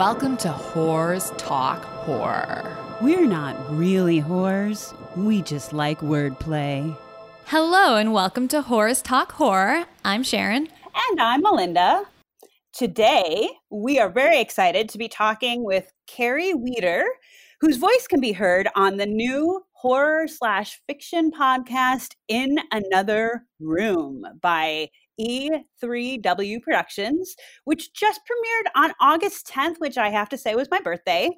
Welcome to Whores Talk Horror. We're not really whores. We just like wordplay. Hello, and welcome to Whores Talk Horror. I'm Sharon. And I'm Melinda. Today, we are very excited to be talking with Carrie Weeder, whose voice can be heard on the new horror slash fiction podcast In Another Room by E3W Productions, which just premiered on August 10th, which I have to say was my birthday,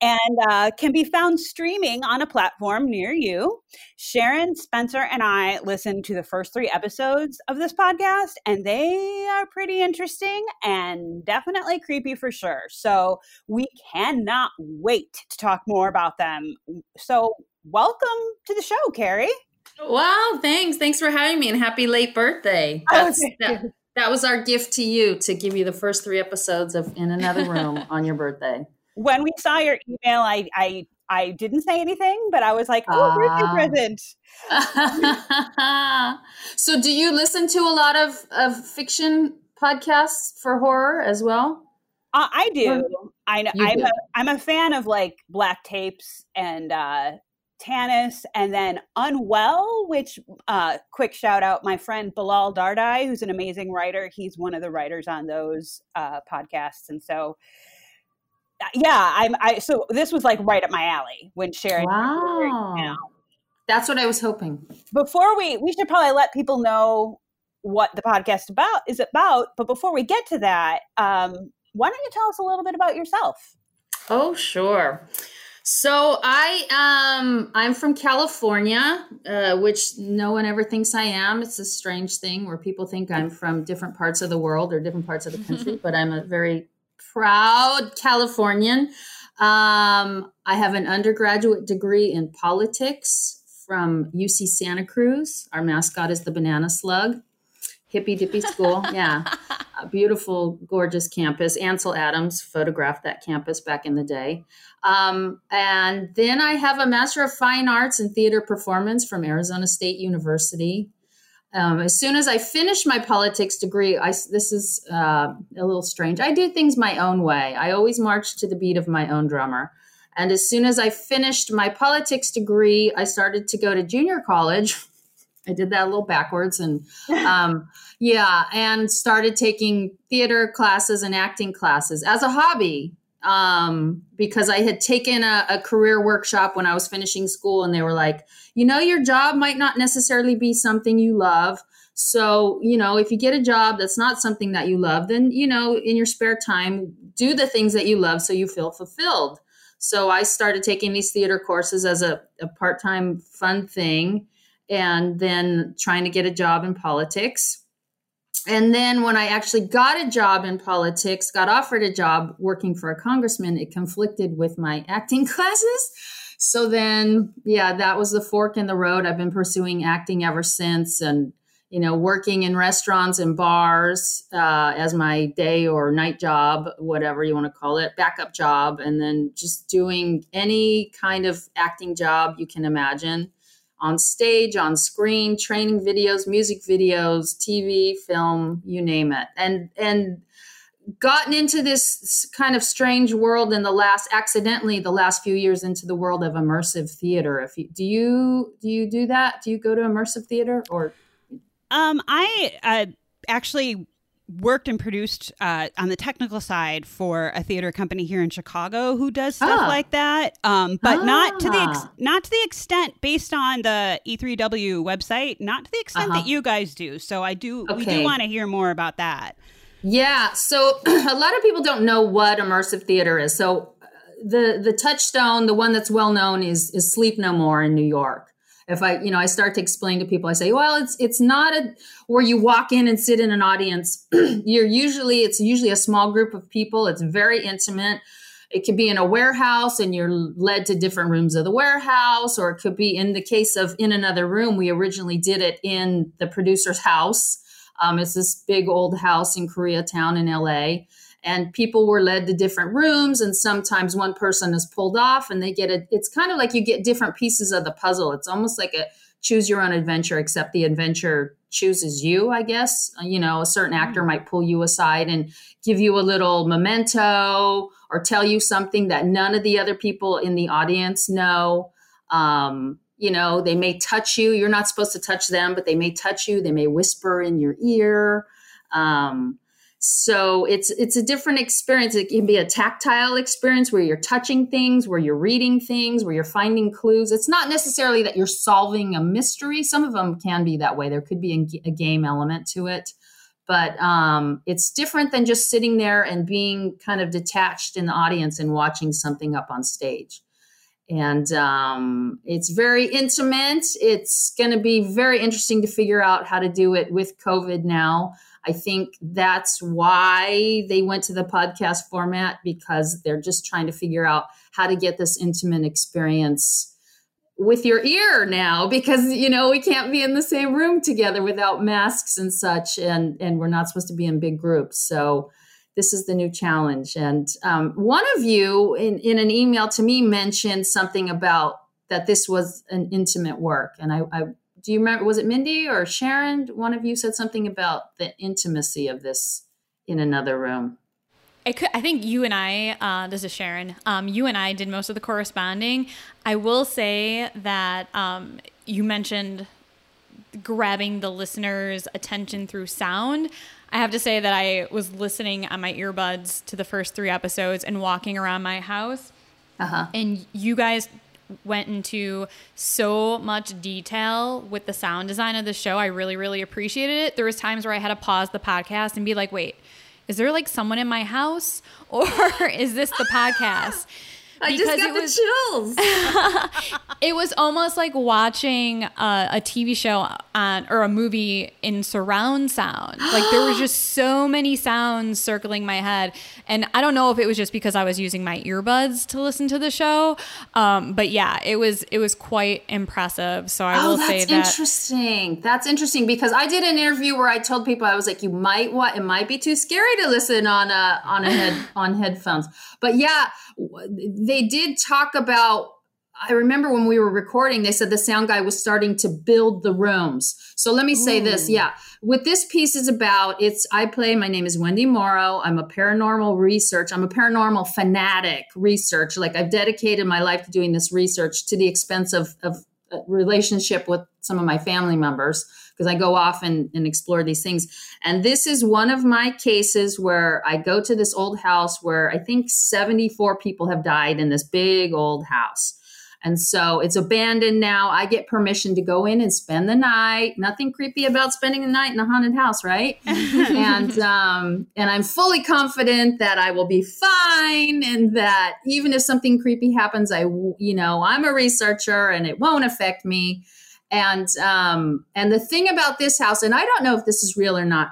and uh, can be found streaming on a platform near you. Sharon, Spencer, and I listened to the first three episodes of this podcast, and they are pretty interesting and definitely creepy for sure. So we cannot wait to talk more about them. So, welcome to the show, Carrie. Wow, thanks. Thanks for having me and happy late birthday. Oh, that, that was our gift to you to give you the first three episodes of In Another Room on your birthday. When we saw your email, I, I I didn't say anything, but I was like, oh, birthday uh, present. so do you listen to a lot of, of fiction podcasts for horror as well? Uh, I do. I know. I'm a, I'm a fan of like black tapes and uh, Tanis, and then Unwell, which uh, quick shout out my friend Bilal Dardai, who's an amazing writer. He's one of the writers on those uh, podcasts, and so uh, yeah, I'm. I so this was like right up my alley when Sharon. Wow, that's what I was hoping. Before we, we should probably let people know what the podcast about is about. But before we get to that, um, why don't you tell us a little bit about yourself? Oh, sure. So I um I'm from California, uh, which no one ever thinks I am. It's a strange thing where people think I'm from different parts of the world or different parts of the country, but I'm a very proud Californian. Um, I have an undergraduate degree in politics from UC Santa Cruz. Our mascot is the banana slug. Hippy dippy school, yeah, a beautiful, gorgeous campus. Ansel Adams photographed that campus back in the day. Um, and then I have a Master of Fine Arts in Theater Performance from Arizona State University. Um, as soon as I finished my politics degree, I, this is uh, a little strange. I do things my own way. I always march to the beat of my own drummer. And as soon as I finished my politics degree, I started to go to junior college. I did that a little backwards and um, yeah, and started taking theater classes and acting classes as a hobby um, because I had taken a, a, career workshop when I was finishing school, and they were like, you know, your job might not necessarily be something you love. So, you know, if you get a job that's not something that you love, then, you know, in your spare time, do the things that you love so you feel fulfilled. So I started taking these theater courses as a, a part time fun thing and then trying to get a job in politics and then when I actually got a job in politics, got offered a job working for a congressman, it conflicted with my acting classes. So then, yeah, that was the fork in the road. I've been pursuing acting ever since and, you know, working in restaurants and bars uh, as my day or night job, whatever you want to call it, backup job. And then just doing any kind of acting job you can imagine on stage, on screen, training videos, music videos, TV, film, you name it. And and gotten into this kind of strange world in the last accidentally the last few years into the world of immersive theater. If you do you do you do that? Do you go to immersive theater or um I uh, actually worked and produced uh, on the technical side for a theater company here in Chicago who does stuff ah. like that, um, but ah. not to the ex- ah. not to the extent based on the E3W website, not to the extent uh-huh. that you guys do. So I do okay. we do want to hear more about that. Yeah, so a lot of people don't know what immersive theater is. So uh, the the touchstone, the one that's well known, is is Sleep No More in New York if I, you know, I start to explain to people, I say, well, it's it's not a where you walk in and sit in an audience. You're usually it's usually a small group of people. It's very intimate. It could be in a warehouse and you're led to different rooms of the warehouse, or it could be in the case of in another room. We originally did it in the producer's house. Um, it's this big old house in Koreatown in LA and people were led to different rooms and sometimes one person is pulled off and they get a it's kind of like you get different pieces of the puzzle it's almost like a choose your own adventure, except the adventure chooses you, I guess. Uh, you know, a certain actor might pull you aside and give you a little memento or tell you something that none of the other people in the audience know. Um, you know, they may touch you. You're not supposed to touch them, but they may touch you. They may whisper in your ear. Um, so it's it's a different experience. It can be a tactile experience where you're touching things, where you're reading things, where you're finding clues. It's not necessarily that you're solving a mystery. Some of them can be that way. There could be a, game element to it, but um, it's different than just sitting there and being kind of detached in the audience and watching something up on stage. And um, it's very intimate. It's going to be very interesting to figure out how to do it with COVID now. I think that's why they went to the podcast format because they're just trying to figure out how to get this intimate experience with your ear now because you know we can't be in the same room together without masks and such and and we're not supposed to be in big groups. So this is the new challenge. And um, one of you in, in an email to me mentioned something about that this was an intimate work and I, I do you remember was it mindy or sharon one of you said something about the intimacy of this in another room I, could, I think you and I, uh, this is Sharon, um, you and I did most of the corresponding. I will say that um, you mentioned grabbing the listener's attention through sound. I have to say that I was listening on my earbuds to the first three episodes and walking around my house. Uh-huh. And you guys went into so much detail with the sound design of the show. I really, really appreciated it. There was times where I had to pause the podcast and be like, wait, is there like someone in my house or is this the podcast? I just got the was, chills. it was almost like watching a, a, TV show on or a movie in surround sound. Like there was just so many sounds circling my head, and I don't know if it was just because I was using my earbuds to listen to the show, um, but yeah, it was it was quite impressive. So I oh, will say that interesting. That's interesting because I did an interview where I told people I was like, you might want it might be too scary to listen on a on a head on headphones, but yeah they did talk about I remember when we were recording, they said the sound guy was starting to build the rooms. So let me say Ooh. this. Mm. Yeah. What this piece is about, it's I play, my name is Wendy Morrow. I'm a paranormal research. I'm a paranormal fanatic research. Like I've dedicated my life to doing this research to the expense of, of relationship with some of my family members because I go off and, and explore these things. And this is one of my cases where I go to this old house where I think 74 people have died in this big old house. And so it's abandoned now. I get permission to go in and spend the night. Nothing creepy about spending the night in a haunted house, right? and um, and I'm fully confident that I will be fine, and that even if something creepy happens, I you know I'm a researcher and it won't affect me. And um, and the thing about this house, and I don't know if this is real or not.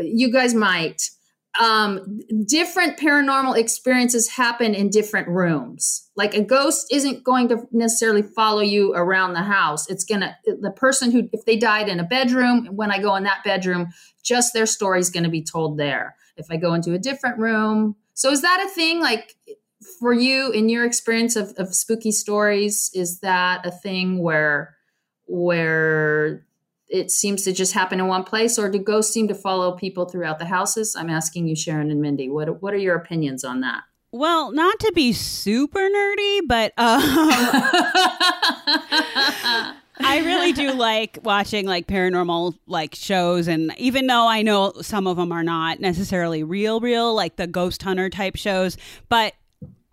You guys might um, different paranormal experiences happen in different rooms. Like a ghost isn't going to necessarily follow you around the house. It's gonna the person who if they died in a bedroom, when I go in that bedroom, just their story is going to be told there. If I go into a different room, so is that a thing? Like for you in your experience of, of spooky stories, is that a thing where where it seems to just happen in one place, or do ghosts seem to follow people throughout the houses? I'm asking you, Sharon and Mindy. What what are your opinions on that? Well, not to be super nerdy, but um, I really do like watching like paranormal like shows, and even though I know some of them are not necessarily real, real like the ghost hunter type shows, but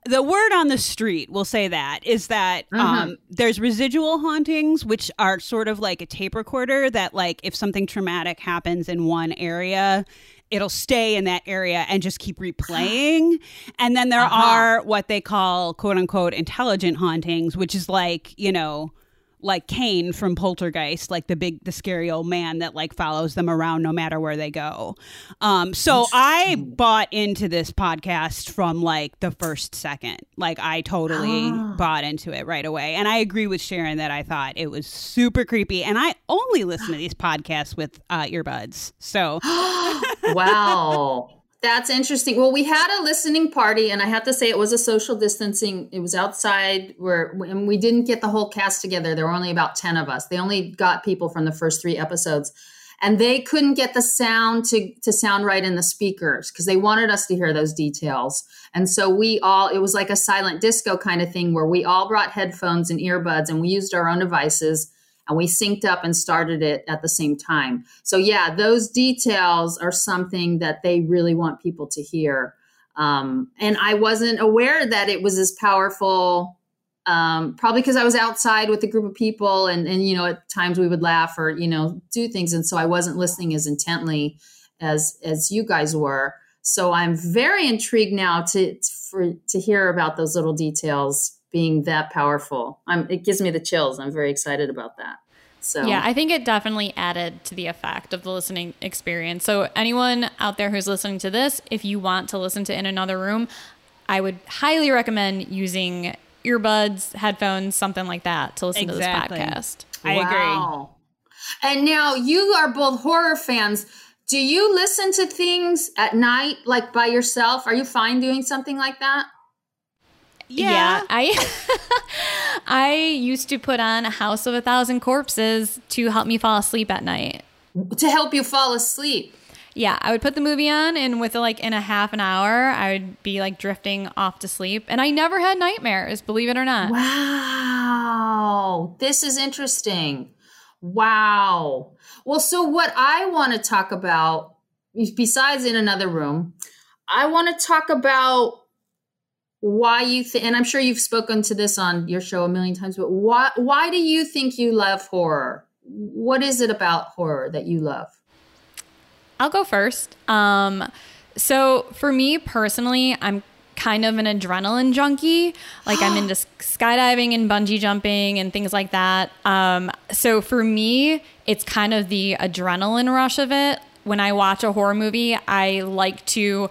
the word on the street will say that is that mm-hmm. um, there's residual hauntings which are sort of like a tape recorder that like if something traumatic happens in one area it'll stay in that area and just keep replaying and then there uh-huh. are what they call quote unquote intelligent hauntings which is like you know like Kane from Poltergeist, like the big, the scary old man that like follows them around no matter where they go. Um, so I bought into this podcast from like the first second. Like I totally ah. bought into it right away. And I agree with Sharon that I thought it was super creepy. And I only listen to these podcasts with uh, earbuds. So wow. That's interesting. Well, we had a listening party, and I have to say it was a social distancing. It was outside where, and we didn't get the whole cast together. There were only about 10 of us. They only got people from the first three episodes. And they couldn't get the sound to, to sound right in the speakers because they wanted us to hear those details. And so we all, it was like a silent disco kind of thing where we all brought headphones and earbuds and we used our own devices and we synced up and started it at the same time. So yeah, those details are something that they really want people to hear. Um, and I wasn't aware that it was as powerful. Um, probably because I was outside with a group of people, and and you know at times we would laugh or you know do things, and so I wasn't listening as intently as as you guys were. So I'm very intrigued now to for to hear about those little details being that powerful. I'm, it gives me the chills. I'm very excited about that. So yeah, I think it definitely added to the effect of the listening experience. So anyone out there who's listening to this, if you want to listen to in another room, I would highly recommend using earbuds, headphones, something like that to listen exactly. to this podcast. I wow. agree. And now you are both horror fans. Do you listen to things at night, like by yourself? Are you fine doing something like that? Yeah. yeah. I I used to put on a House of a Thousand Corpses to help me fall asleep at night. To help you fall asleep. Yeah, I would put the movie on and with like in a half an hour, I would be like drifting off to sleep. And I never had nightmares, believe it or not. Wow. This is interesting. Wow. Well, so what I want to talk about besides in another room, I want to talk about why you think and i'm sure you've spoken to this on your show a million times but why why do you think you love horror? What is it about horror that you love? I'll go first. Um so for me personally i'm kind of an adrenaline junkie. Like i'm into skydiving and bungee jumping and things like that. Um so for me it's kind of the adrenaline rush of it. When i watch a horror movie i like to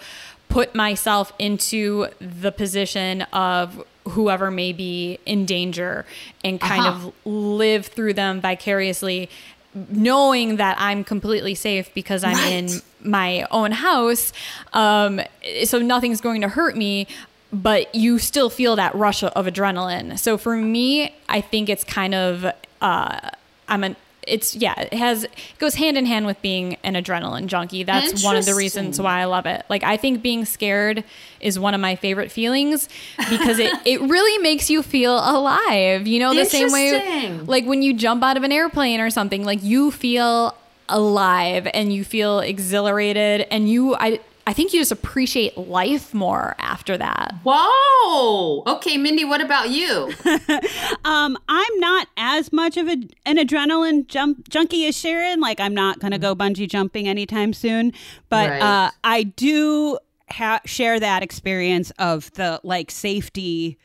put myself into the position of whoever may be in danger and kind uh-huh. of live through them vicariously knowing that I'm completely safe because I'm right. in my own house um, so nothing's going to hurt me but you still feel that rush of adrenaline so for me I think it's kind of uh, I'm an it's yeah, it has it goes hand in hand with being an adrenaline junkie. That's one of the reasons why I love it. Like I think being scared is one of my favorite feelings because it it really makes you feel alive. You know, the same way like when you jump out of an airplane or something, like you feel alive and you feel exhilarated and you I I think you just appreciate life more after that. Whoa. Okay, Mindy, what about you? um, I'm not as much of a, an adrenaline jump junkie as Sharon. Like, I'm not going to go bungee jumping anytime soon. But right. uh, I do ha- share that experience of the like safety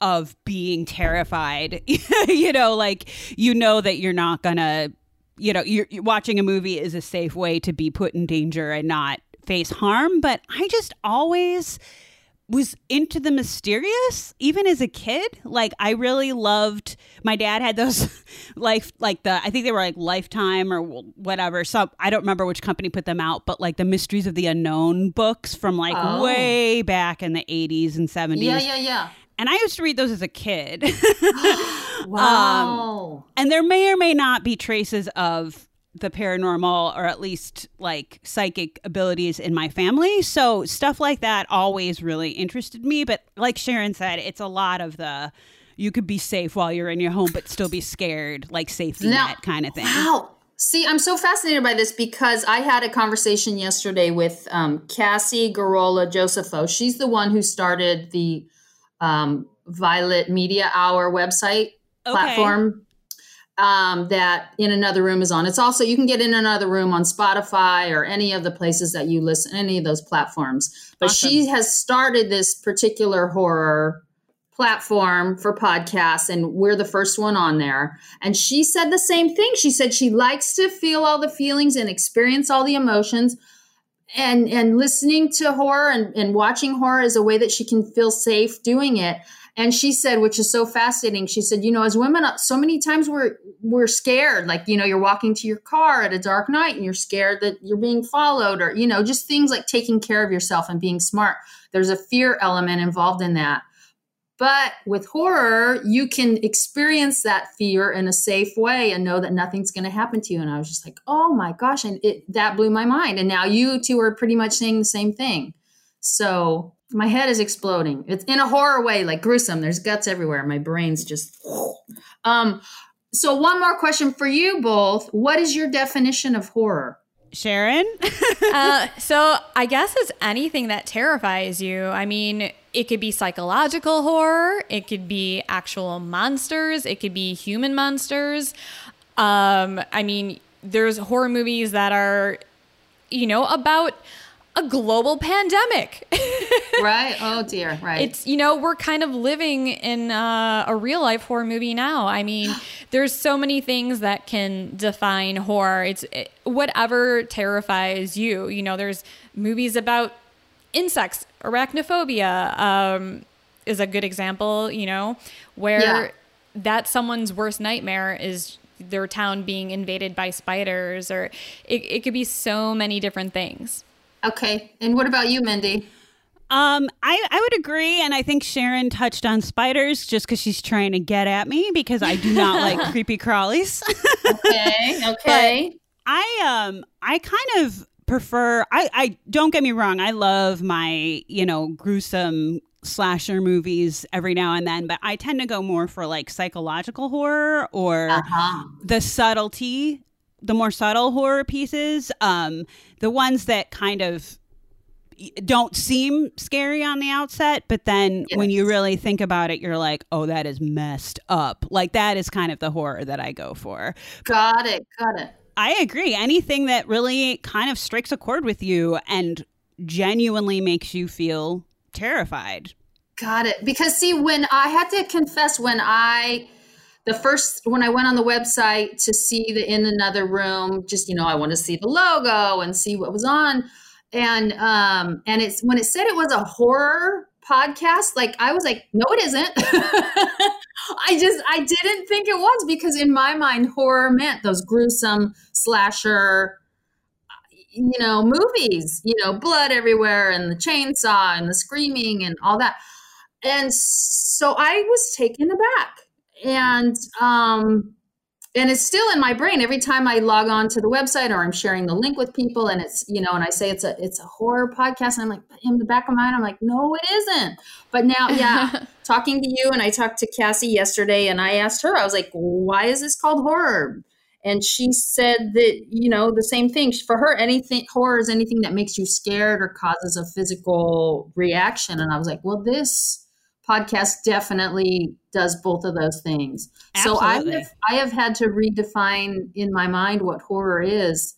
of being terrified. you know, like, you know that you're not going to you know, you're, you're, watching a movie is a safe way to be put in danger and not face harm, but I just always was into the mysterious even as a kid like i really loved my dad had those life like the i think they were like lifetime or whatever so i don't remember which company put them out but like the mysteries of the unknown books from like oh. way back in the 80s and 70s yeah yeah yeah and I used to read those as a kid. wow. Um, and there may or may not be traces of the paranormal or at least like psychic abilities in my family. So stuff like that always really interested me. But like Sharon said, it's a lot of the you could be safe while you're in your home but still be scared, like safety now, net kind of thing. Wow. See, I'm so fascinated by this because I had a conversation yesterday with um, Cassie Garola Josepho. She's the one who started the um, Violet Media Hour website okay. platform um, that in another room is on. It's also you can get in another room on Spotify or any of the places that you listen, any of those platforms. But awesome. she has started this particular horror platform for podcasts, and we're the first one on there. And she said the same thing. She said she likes to feel all the feelings and experience all the emotions. and and listening to horror and, and watching horror is a way that she can feel safe doing it and she said which is so fascinating she said you know as women uh, so many times we're we're scared like you know you're walking to your car at a dark night and you're scared that you're being followed or you know just things like taking care of yourself and being smart there's a fear element involved in that but with horror, you can experience that fear in a safe way and know that nothing's going to happen to you. And I was just like, oh my gosh. And it, that blew my mind. And now you two are pretty much saying the same thing. So my head is exploding. It's in a horror way, like gruesome. There's guts everywhere. My brain's just. Um, so, one more question for you both. What is your definition of horror? Sharon? uh, so I guess it's anything that terrifies you. I mean, it could be psychological horror, it could be actual monsters, it could be human monsters. Um, I mean, there's horror movies that are, you know, about a global pandemic. right. Oh dear. Right. It's you know we're kind of living in uh, a real life horror movie now. I mean, there's so many things that can define horror. It's it, whatever terrifies you. You know, there's movies about insects, arachnophobia um, is a good example. You know, where yeah. that's someone's worst nightmare is their town being invaded by spiders, or it, it could be so many different things. Okay. And what about you, Mindy? Um, I, I would agree, and I think Sharon touched on spiders just because she's trying to get at me because I do not like creepy crawlies. okay, okay. But I um I kind of prefer I, I don't get me wrong, I love my, you know, gruesome slasher movies every now and then, but I tend to go more for like psychological horror or uh-huh. the subtlety the more subtle horror pieces, um, the ones that kind of don't seem scary on the outset, but then yes. when you really think about it, you're like, oh, that is messed up. Like that is kind of the horror that I go for. Got it. Got it. I agree. Anything that really kind of strikes a chord with you and genuinely makes you feel terrified. Got it. Because see, when I had to confess, when I the first when I went on the website to see the in another room, just you know, I want to see the logo and see what was on, and um, and it's when it said it was a horror podcast, like I was like, no, it isn't. I just I didn't think it was because in my mind, horror meant those gruesome slasher you know movies you know blood everywhere and the chainsaw and the screaming and all that. And so i was taken aback and um, and it's still in my brain every time I log on to the website or I'm sharing the link with people and it's you know and I say it's a it's a horror podcast and I'm like in the back of my mind I'm like no it isn't. But now yeah talking to you and I talked to Cassie yesterday and I asked her I was like why is this called horror? And she said that you know the same thing. For her anything horror is anything that makes you scared or causes a physical reaction. And I was like well this podcast definitely does both of those things. Absolutely. So I have, I have had to redefine in my mind what horror is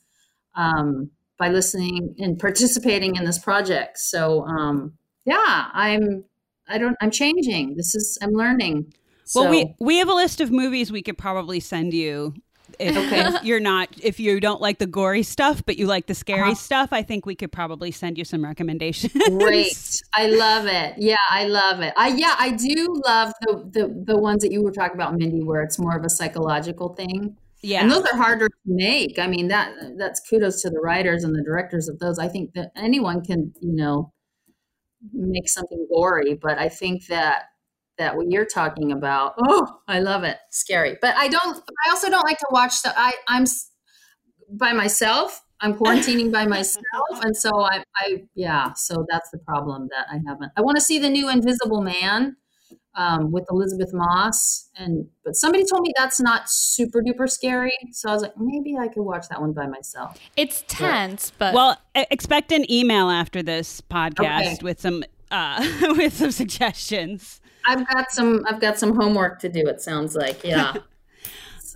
um, by listening and participating in this project. So um, yeah, I'm I don't I'm changing. This is I'm learning. Well, we we have a list of movies we could probably send you if, okay. if you're not if you don't like the gory stuff but you like the scary uh-huh. stuff i think we could probably send you some recommendations. Great. I love it. Yeah i love it. I yeah i do love the, the the ones that you were talking about mindy where it's more of a psychological thing. Yeah. and those are harder to make. I mean that that's kudos to the writers and the directors of those. I think that anyone can you know make something gory but i think that that what you're talking about. Oh, I love it. Scary. But I don't I also don't like to watch the I I'm by myself. I'm quarantining by myself and so I I yeah, so that's the problem that I haven't. I want to see the new Invisible Man um, with Elisabeth Moss and but somebody told me that's not super duper scary so i was like maybe i could watch that one by myself it's tense but, but well expect an email after this podcast okay. with some uh with some suggestions I've got some. I've got some homework to do. It sounds like, yeah.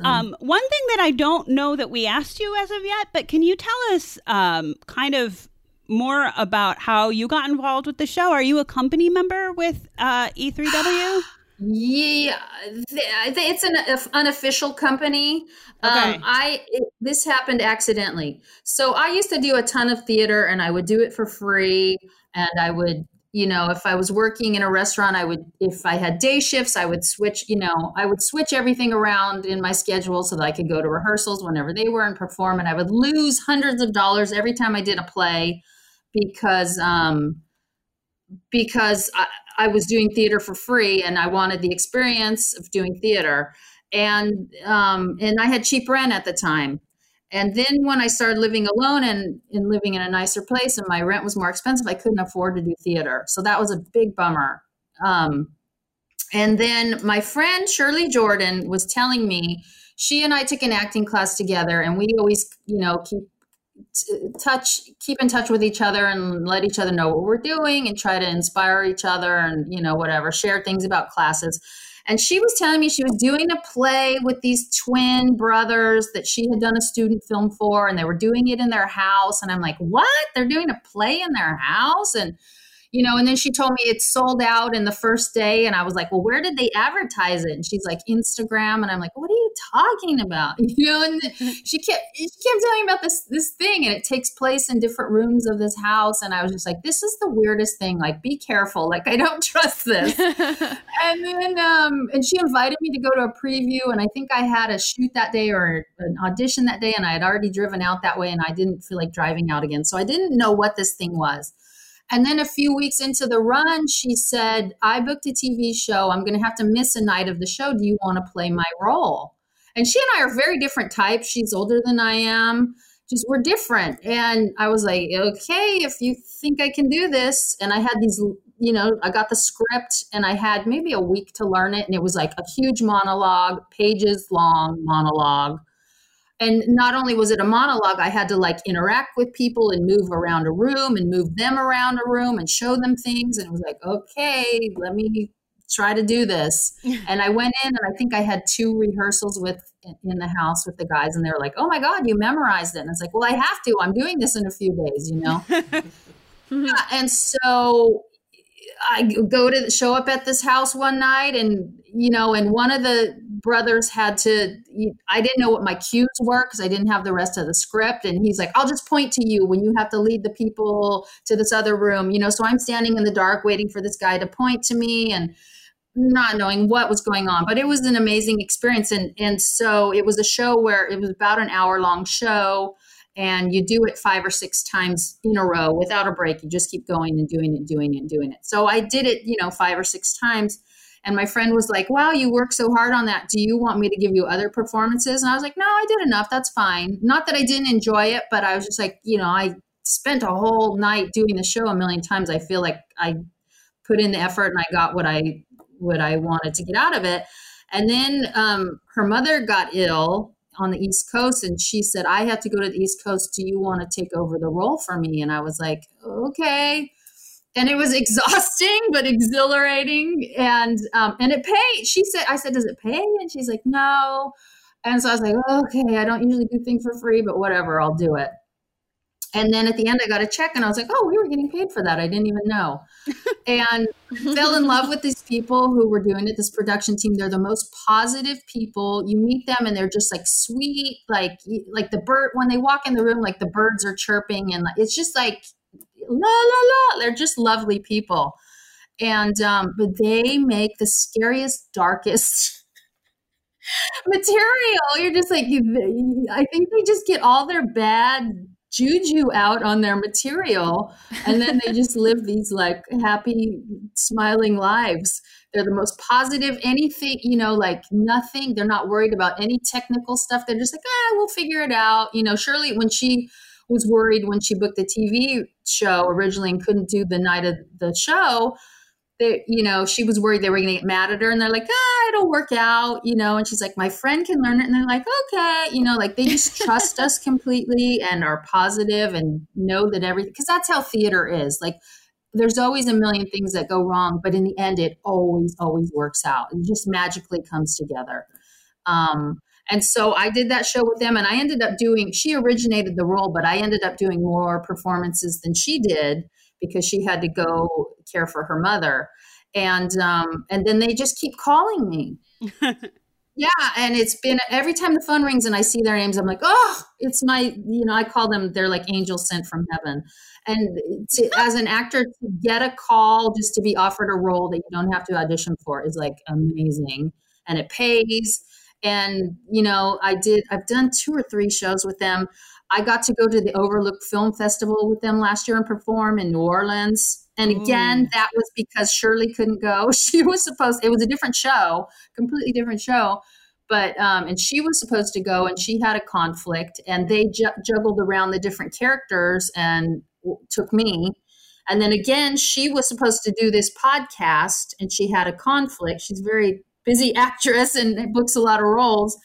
Um, one thing that I don't know that we asked you as of yet, but can you tell us um, kind of more about how you got involved with the show? Are you a company member with uh, E3W? Yeah, it's an unofficial company. Okay. Um, I it, this happened accidentally. So I used to do a ton of theater, and I would do it for free, and I would you know if i was working in a restaurant i would if i had day shifts i would switch you know i would switch everything around in my schedule so that i could go to rehearsals whenever they were and perform. And i would lose hundreds of dollars every time i did a play because um because I, I was doing theater for free and i wanted the experience of doing theater. And um and i had cheap rent at the time and then when I started living alone and, and living in a nicer place and my rent was more expensive, I couldn't afford to do theater. So that was a big bummer. Um, and then my friend Shirley Jordan was telling me she and I took an acting class together, and we always, you know, keep touch keep in touch with each other and let each other know what we're doing and try to inspire each other and you know whatever share things about classes and she was telling me she was doing a play with these twin brothers that she had done a student film for, and they were doing it in their house. And I'm like, what? They're doing a play in their house? And you know, and then she told me it sold out in the first day. And I was like, well, where did they advertise it? And she's like, Instagram. And I'm like, what are you talking about? You know, and she kept, she kept telling me about this, this thing and it takes place in different rooms of this house. And I was just like, this is the weirdest thing. Like, be careful. Like, I don't trust this. and then, um, and she invited me to go to a preview. And I think I had a shoot that day or an audition that day. And I had already driven out that way and I didn't feel like driving out again. So I didn't know what this thing was. And then a few weeks into the run, she said, I booked a TV show. I'm going to have to miss a night of the show. Do you want to play my role? And she and I are very different types. She's older than I am. Just we're different. And I was like, okay, if you think I can do this. And I had these, you know, I got the script and I had maybe a week to learn it. And it was like a huge monologue, pages long monologue and not only was it a monologue i had to like interact with people and move around a room and move them around a room and show them things. And it was like okay let me try to do this. And i went in and i think i had two rehearsals with in the house with the guys and they were like oh my god you memorized it. And it's like well i have to. I'm doing this in a few days you know? Yeah, and so I go to show up at this house one night, and you know, and one of the brothers had to. I didn't know what my cues were because I didn't have the rest of the script, and he's like, "I'll just point to you when you have to lead the people to this other room." You know, so I'm standing in the dark waiting for this guy to point to me, and not knowing what was going on but it was an amazing experience and and so it was a show where it was about an hour long show and you do it five or six times in a row without a break. You just keep going and doing it, doing it, doing it. So I did it, you know, five or six times. And my friend was like, Wow, you work so hard on that. Do you want me to give you other performances? And I was like, No, I did enough. That's fine. Not that I didn't enjoy it, but I was just like, you know, I spent a whole night doing the show a million times. I feel like I put in the effort and I got what I what I wanted to get out of it. And then um, her mother got ill on the East Coast, and she said, "I have to go to the East Coast. Do you want to take over the role for me?" And I was like, "Okay." And it was exhausting but exhilarating, and um, and it paid. She said, "I said, does it pay?" And she's like, "No." And so I was like, "Okay, I don't usually do things for free, but whatever, I'll do it." And then at the end, I got a check and I was like, oh, we were getting paid for that. I didn't even know. and fell in love with these people who were doing it, this production team. They're the most positive people. You meet them and they're just like sweet, like, like the bird, when they walk in the room, like the birds are chirping and it's just like, la, la, la. They're just lovely people. And, um, but they make the scariest, darkest, material. You're just like, I think they just get all their bad juju out on their material and then they just live these like happy smiling lives. They're the most positive anything you know like nothing they're not worried about any technical stuff. They're just like ah we'll figure it out. You know shirley when she was worried when she booked the tv show originally and couldn't do the night of the show they, you know, she was worried they were going to get mad at her, and they're like, ah, it'll work out, you know. And she's like, my friend can learn it, and they're like, okay, you know, like they just trust us completely and are positive and know that everything, because that's how theater is. Like, there's always a million things that go wrong, but in the end, it always, always works out. It just magically comes together. Um, and so I did that show with them, and I ended up doing. She originated the role, but I ended up doing more performances than she did because she had to go care for her mother. and um, and then they just keep calling me. yeah, and it's been every time the phone rings and I see their names, I'm like, oh, it's my, you know, I call them they're like angels sent from heaven. And to, as an actor, to get a call just to be offered a role that you don't have to audition for is like amazing, and it pays. And you know, I did. I've done two or three shows with them. I got to go to the Overlook Film Festival with them last year and perform in New Orleans. And again, that was because Shirley couldn't go. She was supposed, it was a different show, completely different show. But, um, and she was supposed to go and she had a conflict and they ju- juggled around the different characters and w- took me. And then again, she was supposed to do this podcast and she had a conflict. She's a very busy actress and books a lot of roles.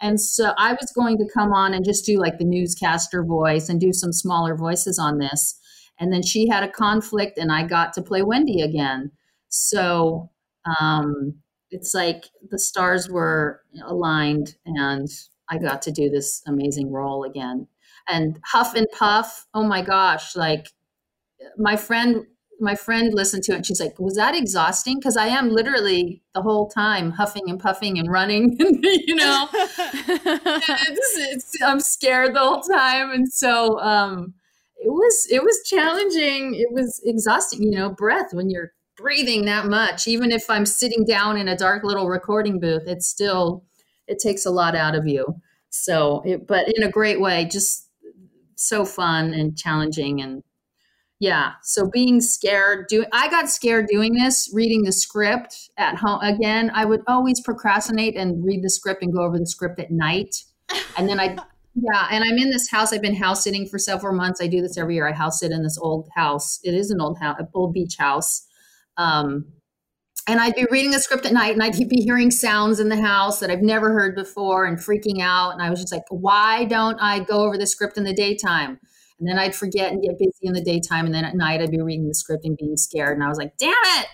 And so I was going to come on and just do like the newscaster voice and do some smaller voices on this. And then she had a conflict and I got to play Wendy again. So um, it's like the stars were aligned and I got to do this amazing role again. And Huff and Puff, oh my gosh, like my friend my friend listened to it and she's like, Was that exhausting? Because I am literally the whole time huffing and puffing and running, you know. it's, it's, I'm scared the whole time. And so um, it was it was challenging. It was exhausting, you know, breath when you're breathing that much. Even if I'm sitting down in a dark little recording booth, it's still it takes a lot out of you. So it, but in a great way, just so fun and challenging and yeah so being scared do i got scared doing this reading the script at home again. I would always procrastinate and read the script and go over the script at night. And then i yeah and i'm in this house i've been house sitting for several months. I do this every year. I house sit in this old house. It is an old house old beach house. Um, and i'd be reading the script at night and i'd be hearing sounds in the house that i've never heard before and freaking out. And i was just like why don't i go over the script in the daytime and then I'd forget and get busy in the daytime. And then at night, I'd be reading the script and being scared. And I was like, damn it.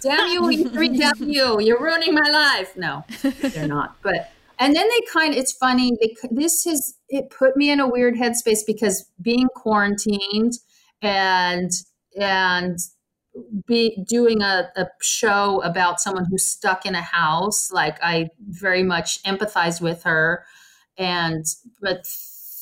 Damn you, E3W. You're ruining my life. No, they're not. But, and then they kind of, it's funny. They, this has, it put me in a weird headspace because being quarantined and, and, be doing a, a show about someone who's stuck in a house like i very much empathize with her and but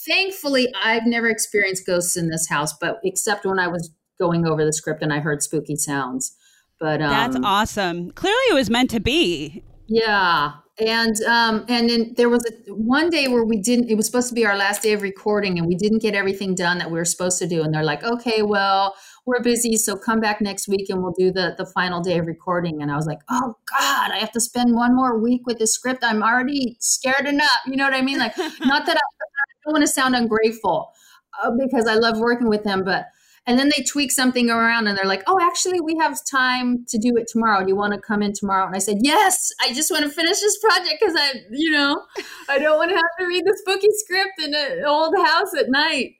thankfully, I've never experienced ghosts in this house, but except when I was going over the script and I heard spooky sounds. But um, that's awesome. Clearly, it was meant to be. Yeah, and um, and then there was a, one day where we didn't. It was supposed to be our last day of recording, and we didn't get everything done that we were supposed to do. And they're like, "Okay, well, we're busy, so come back next week, and we'll do the the final day of recording." And I was like, "Oh God, I have to spend one more week with the script. I'm already scared enough." You know what I mean? Like, not that I don't want to sound ungrateful uh, because I love working with them, but and then they tweak something around and they're like, "Oh, actually, we have time to do it tomorrow. Do you want to come in tomorrow?" And I said, "Yes, I just want to finish this project because I, you know, I don't want to have to read the spooky script in an old house at night."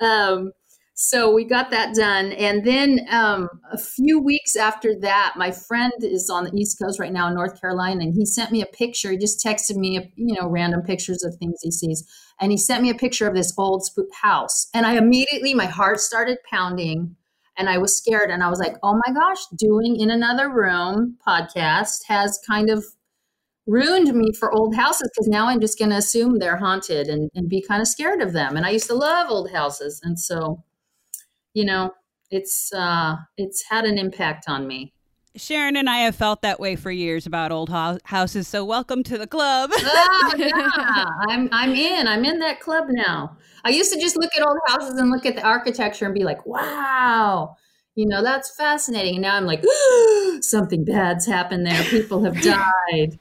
Um, so we got that done. And then um, a few weeks after that my friend is on the east coast right now in north carolina and he sent me a picture. He just texted me you know random pictures of things he sees. And he sent me a picture of this old house. And i immediately my heart started pounding and i was scared. And i was like oh my gosh doing in another room podcast has kind of ruined me for old houses because now i'm just going to assume they're haunted and, and be kind of scared of them. And i used to love old houses. And so you know, it's uh, it's had an impact on me. Sharon and I have felt that way for years about old ho- houses. So welcome to the club. oh, yeah, I'm I'm in. I'm in that club now. I used to just look at old houses and look at the architecture and be like, wow, you know, that's fascinating. And now I'm like, something bad's happened there. People have died.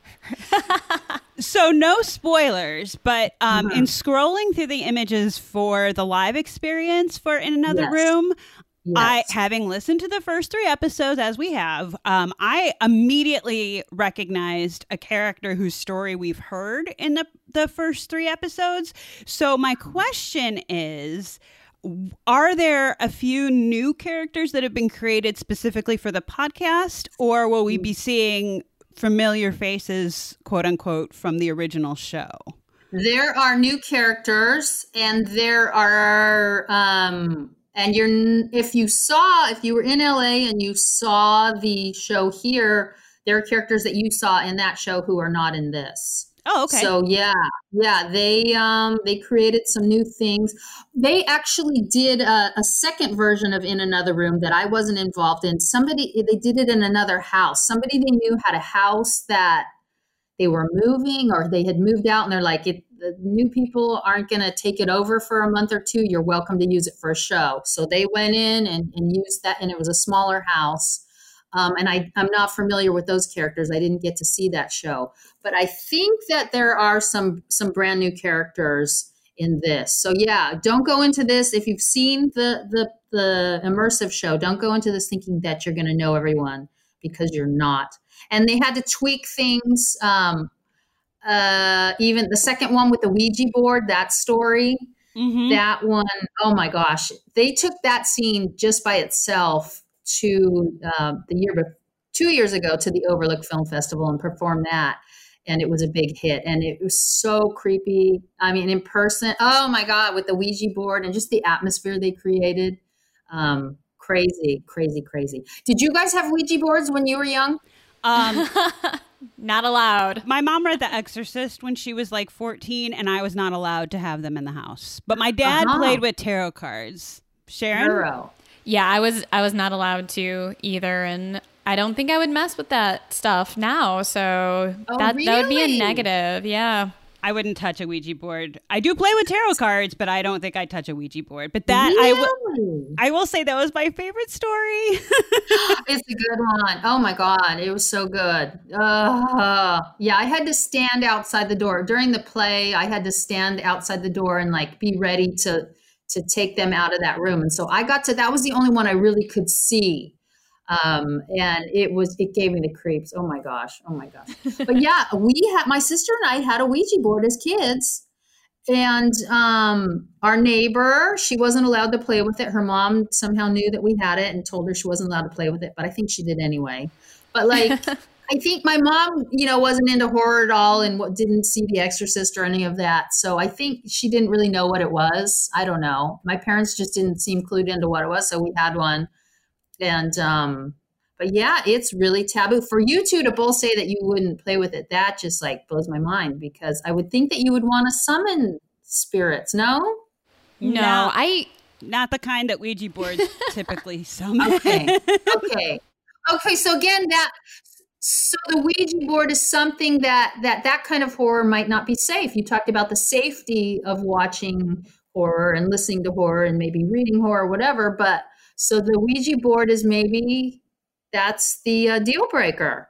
so no spoilers, but um, in scrolling through the images for the live experience for In Another yes. Room, Yes. I, having listened to the first three episodes as we have, um, I immediately recognized a character whose story we've heard in the the first three episodes. So my question is, are there a few new characters that have been created specifically for the podcast, or will we be seeing familiar faces, quote unquote, from the original show? There are new characters, and there are um, and you're if you saw if you were in LA and you saw the show here, there are characters that you saw in that show who are not in this. Oh, okay. So yeah, yeah, they um they created some new things. They actually did a, a, second version of In Another Room that I wasn't involved in. Somebody they did it in another house. Somebody they knew had a house that they were moving or they had moved out, and they're like, if the new people aren't going to take it over for a month or two, you're welcome to use it for a show. So they went in and, and used that, and it was a smaller house um, and I, I'm not familiar with those characters. I didn't get to see that show, but I think that there are some some brand new characters in this. So yeah, don't go into this if you've seen the the the immersive show. Don't go into this thinking that you're going to know everyone because you're not. And they had to tweak things. Um, uh, even the second one with the Ouija board, that story, mm-hmm. that one, oh my gosh, they took that scene just by itself to uh, the year before, two years ago to the Overlook Film Festival and performed that. And it was a big hit. And it was so creepy. I mean, in person, oh my God, with the Ouija board and just the atmosphere they created. Um, crazy, crazy, crazy. Did you guys have Ouija boards when you were young? Um, not allowed. My mom read The Exorcist when she was like 14, and I was not allowed to have them in the house. But my dad uh-huh. played with tarot cards. Sharon? Tarot. Yeah, I was I was not allowed to either and I don't think I would mess with that stuff now. So oh, that really? that would be a negative. Yeah. I wouldn't touch a Ouija board. I do play with tarot cards, but I don't think I'd touch a Ouija board. But that really? I will I will say that was my favorite story. it's a good one. Oh my god, it was so good. Uh, yeah, I had to stand outside the door during the play. I had to stand outside the door and like be ready to to take them out of that room. And so I got to that was the only one I really could see. Um, and it was it gave me the creeps. Oh my gosh. Oh my gosh. but yeah, we had my sister and I had a Ouija board as kids. And um, our neighbor, she wasn't allowed to play with it. Her mom somehow knew that we had it and told her she wasn't allowed to play with it, but I think she did anyway. But like I think my mom, you know, wasn't into horror at all and what didn't see The Exorcist or any of that. So I think she didn't really know what it was. I don't know. My parents just didn't seem clued into what it was, so we had one. And um but yeah, it's really taboo for you two to both say that you wouldn't play with it. That just like blows my mind because I would think that you would want to summon spirits. No, no, no I not the kind that Ouija boards typically summon. Okay, okay, okay. So again, that so the Ouija board is something that that that kind of horror might not be safe. You talked about the safety of watching horror and listening to horror and maybe reading horror, whatever. But so the Ouija board is maybe that's the uh, deal breaker.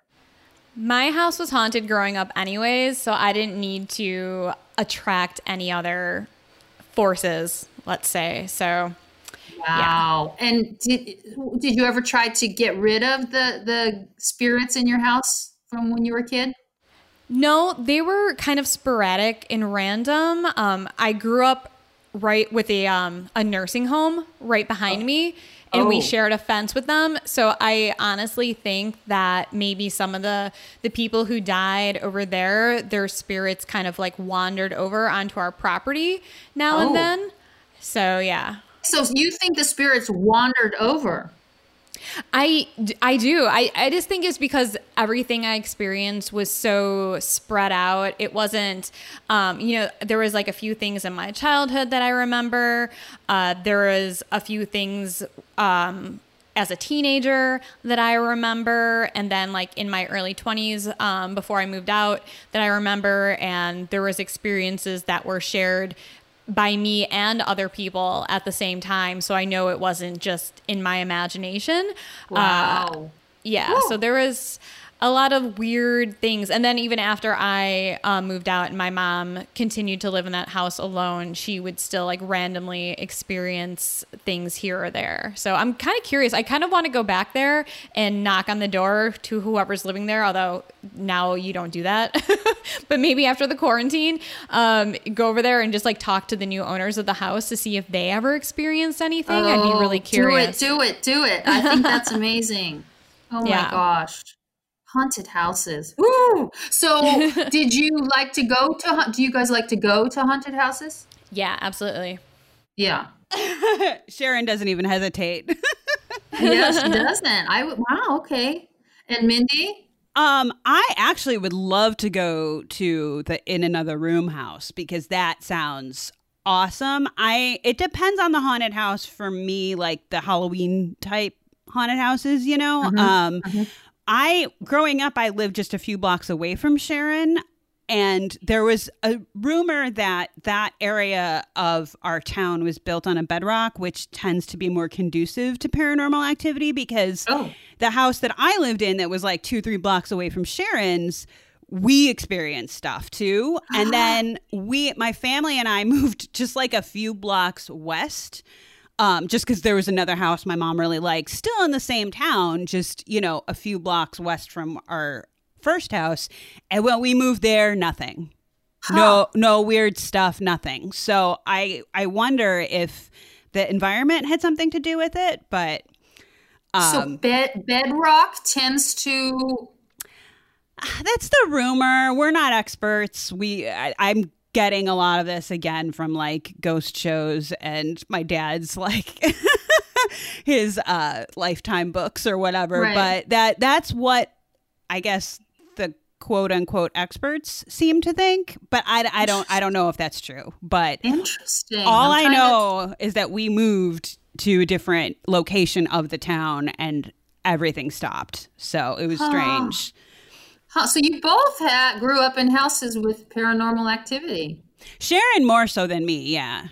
My house was haunted growing up, anyways, so I didn't need to attract any other forces. Let's say so. Wow. Yeah. And did did you ever try to get rid of the the spirits in your house from when you were a kid? No, they were kind of sporadic and random. Um, I grew up right with a um, a nursing home right behind oh. me and oh. we shared a fence with them so i honestly think that maybe some of the the people who died over there their spirits kind of like wandered over onto our property now oh. and then so yeah so you think the spirits wandered over? I, I do. I, I just think it's because everything I experienced was so spread out. It wasn't, um, you know, there was like a few things in my childhood that I remember. Uh, there was a few things um, as a teenager that I remember, and then like in my early 20s um, before I moved out that I remember, and there was experiences that were shared by me and other people at the same time. So I know it wasn't just in my imagination. Wow. Uh, yeah. Woo. So there was a lot of weird things. And then even after I uh, moved out and my mom continued to live in that house alone, she would still like randomly experience things here or there. So I'm kind of curious. I kind of want to go back there and knock on the door to whoever's living there, although now you don't do that. but maybe after the quarantine, um, go over there and just like talk to the new owners of the house to see if they ever experienced anything. Oh, I'd be really curious. Do it, do it, do it. I think that's amazing. Oh yeah. my gosh haunted houses. Ooh. So, did you like to go to? Do you guys like to go to haunted houses? Yeah, absolutely. Yeah. Sharon doesn't even hesitate. yeah, she doesn't. I would. Wow. Okay. And Mindy. Um, I actually would love to go to the In Another Room house because that sounds awesome. I it depends on the haunted house for me, like the Halloween type haunted houses, you know. Mm-hmm. Um mm-hmm. I growing up I lived just a few blocks away from Sharon and there was a rumor that that area of our town was built on a bedrock which tends to be more conducive to paranormal activity because oh. the house that i lived in that was like two three blocks away from sharon's we experienced stuff too and uh-huh. then we my family and i moved just like a few blocks west um, just because there was another house my mom really liked, still in the same town, just you know a few blocks west from our first house. And when we moved there, nothing. Huh. No no weird stuff, nothing. So I I wonder if the environment had something to do with it, but um, so bed bedrock tends to that's the rumor. We're not experts. We I, I'm getting a lot of this again from like ghost shows and my dad's like his uh lifetime books or whatever right. but that that's what i guess the quote unquote experts seem to think, but I, I don't I don't know if that's true. But interesting. All i know to... is that we moved to a different location of the town and everything stopped. So it was strange. So you both had grew up in houses with paranormal activity. Sharon more so than me, yeah.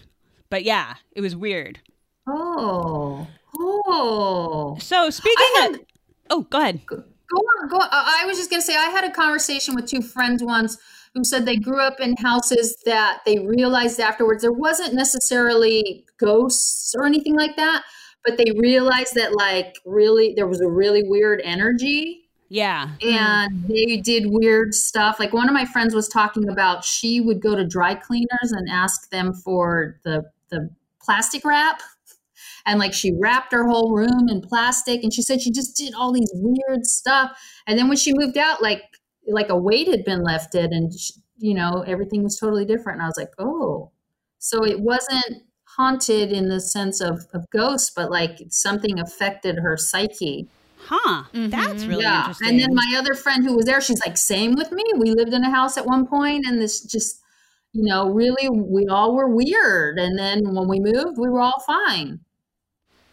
But yeah, it was weird. Oh. Oh. So speaking had... of Oh, go ahead. Go on, go on. I was just going to say, I had a conversation with two friends once who said they grew up in houses that they realized afterwards there wasn't necessarily ghosts or anything like that, but they realized that, like, really, there was a really weird energy. Yeah. Mm. And they did weird stuff. Like, one of my friends was talking about she would go to dry cleaners and ask them for the, the plastic wrap. And like she wrapped her whole room in plastic and she said she just did all these weird stuff. And then when she moved out like like a weight had been lifted and she, you know everything was totally different. And i was like oh. So it wasn't haunted in the sense of, of ghosts but like something affected her psyche Huh. Mm-hmm. That's really yeah. interesting. And then my other friend who was there, she's like, same with me. We lived in a house at one point, and this just, you know, really, we all were weird. And then when we moved, we were all fine.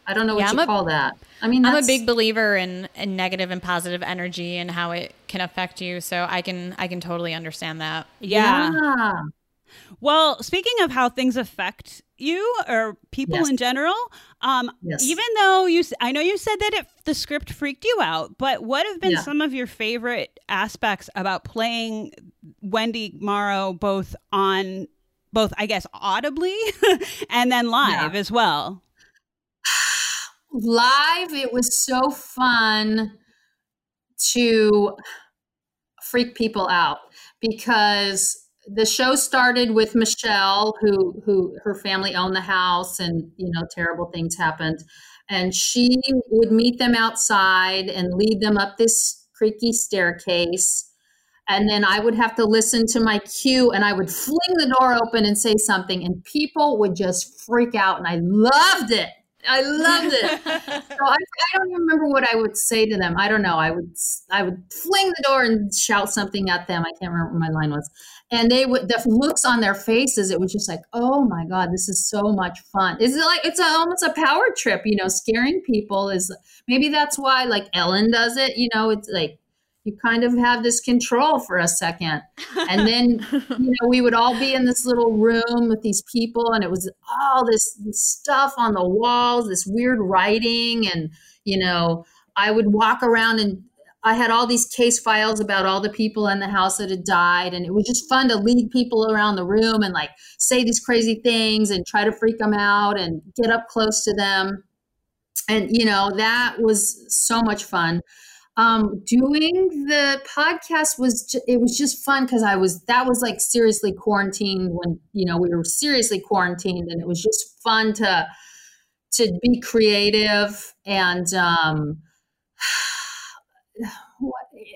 I don't know what yeah, you a, call that. I mean, I'm a big believer in, in negative and positive energy and how it can affect you. So I can I can totally understand that. Yeah. yeah. Well, speaking of how things affect you or people yes. in general, um, yes. even though you, I know you said that it, the script freaked you out, but what have been yeah. some of your favorite aspects about playing Wendy Morrow both on, both I guess audibly and then live yeah. as well? live it was so fun to freak people out because the show started with Michelle who who her family owned the house and you know terrible things happened and she would meet them outside and lead them up this creaky staircase and then I would have to listen to my cue and I would fling the door open and say something and people would just freak out and I loved it I loved it. so I, I, don't remember what I would say to them. I don't know. I would I would fling the door and shout something at them. I can't remember what my line was. And they would the looks on their faces. It was just like, oh my god, this is so much fun. Is it like it's a, almost a power trip? You know, scaring people is maybe that's why like Ellen does it. You know, it's like you kind of have this control for a second. And then, you know, we would all be in this little room with these people, and it was all this, this stuff on the walls, this weird writing. And, you know, I would walk around and I had all these case files about all the people in the house that had died. And it was just fun to lead people around the room and like say these crazy things and try to freak them out and get up close to them. And, you know, that was so much fun um, doing the podcast was ju- it was just fun because I was that was like seriously quarantined when you know we were seriously quarantined and it was just fun to to be creative and um,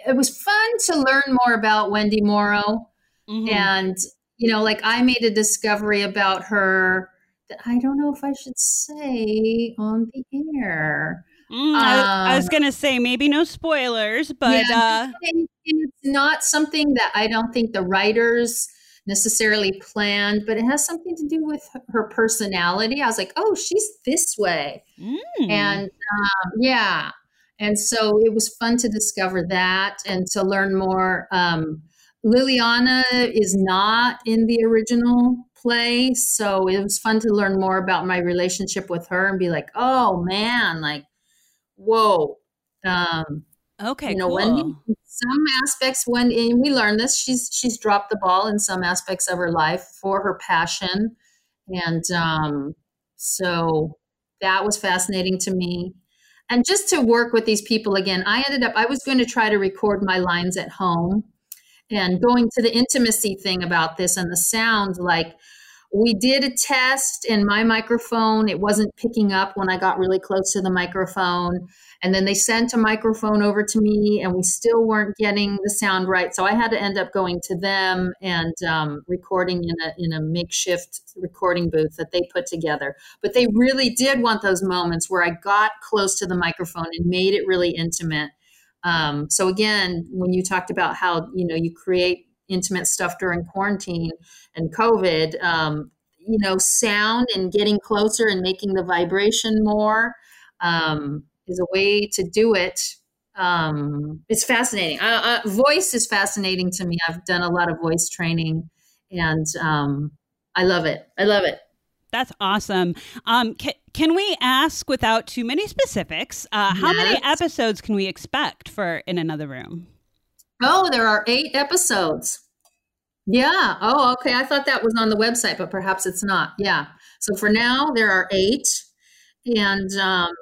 it was fun to learn more about Wendy Morrow mm-hmm. and you know like I made a discovery about her that I don't know if I should say on the air. Mm, I, I, was um, going to say maybe no spoilers, but yeah, uh, it's not something that I don't think the writers necessarily planned, but it has something to do with her personality. I was like, oh, she's this way. Mm. And um, yeah. And so it was fun to discover that and to learn more. Um, Liliana is not in the original play. So it was fun to learn more about my relationship with her and be like, oh man, like, whoa. Um, okay, you know, cool. Wendy, some aspects when we learned this, she's she's dropped the ball in some aspects of her life for her passion. And um, so that was fascinating to me. And just to work with these people again, I ended up, I was going to try to record my lines at home and going to the intimacy thing about this and the sound like we did a test in my microphone. It wasn't picking up when i got really close to the microphone. And then they sent a microphone over to me and we still weren't getting the sound right. So i had to end up going to them and um, recording in a, in a makeshift recording booth that they put together. But they really did want those moments where i got close to the microphone and made it really intimate. Um, so again, when you talked about how you know you create intimate stuff during quarantine and COVID, um, you know, sound and getting closer and making the vibration more um, is a way to do it. Um, it's fascinating. Uh, uh, voice is fascinating to me. I've done a lot of voice training, and um, I love it. I love it. That's awesome. Um, can, can we ask, without too many specifics, uh, how yes. many episodes can we expect for In Another Room? Oh, there are eight episodes. Yeah. Oh, okay. I thought that was on the website, but perhaps it's not. Yeah. So for now, there are eight. And, um,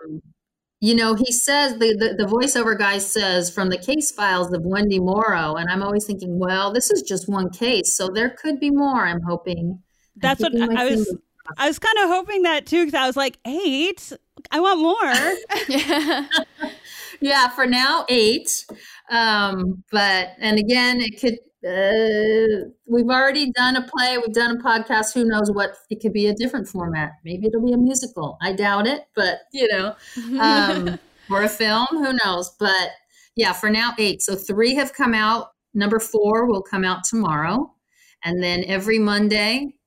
you know, he says, the, the, the voiceover guy says, from the case files of Wendy Morrow. And I'm always thinking, well, this is just one case. So there could be more, I'm hoping. That's what I was. I was kind of hoping that too because I was like, eight. I want more. yeah. yeah, for now, eight. Um, but and again, it could. Uh, we've already done a play. We've done a podcast. Who knows what? It could be a different format. Maybe it'll be a musical. I doubt it, but you know, um, or a film. Who knows? But yeah, for now, eight. So three have come out. Number four will come out tomorrow, and then every Monday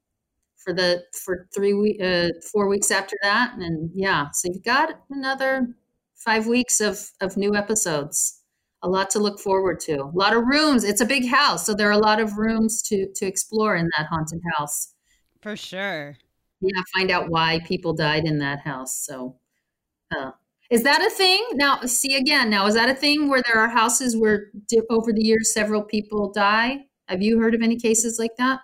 for the for three week uh, four weeks after that and yeah so you've got another five weeks of of new episodes a lot to look forward to a lot of rooms it's a big house so there are a lot of rooms to to explore in that haunted house for sure yeah find out why people died in that house so uh, is that a thing now see again now is that a thing where there are houses where over the years several people die have you heard of any cases like that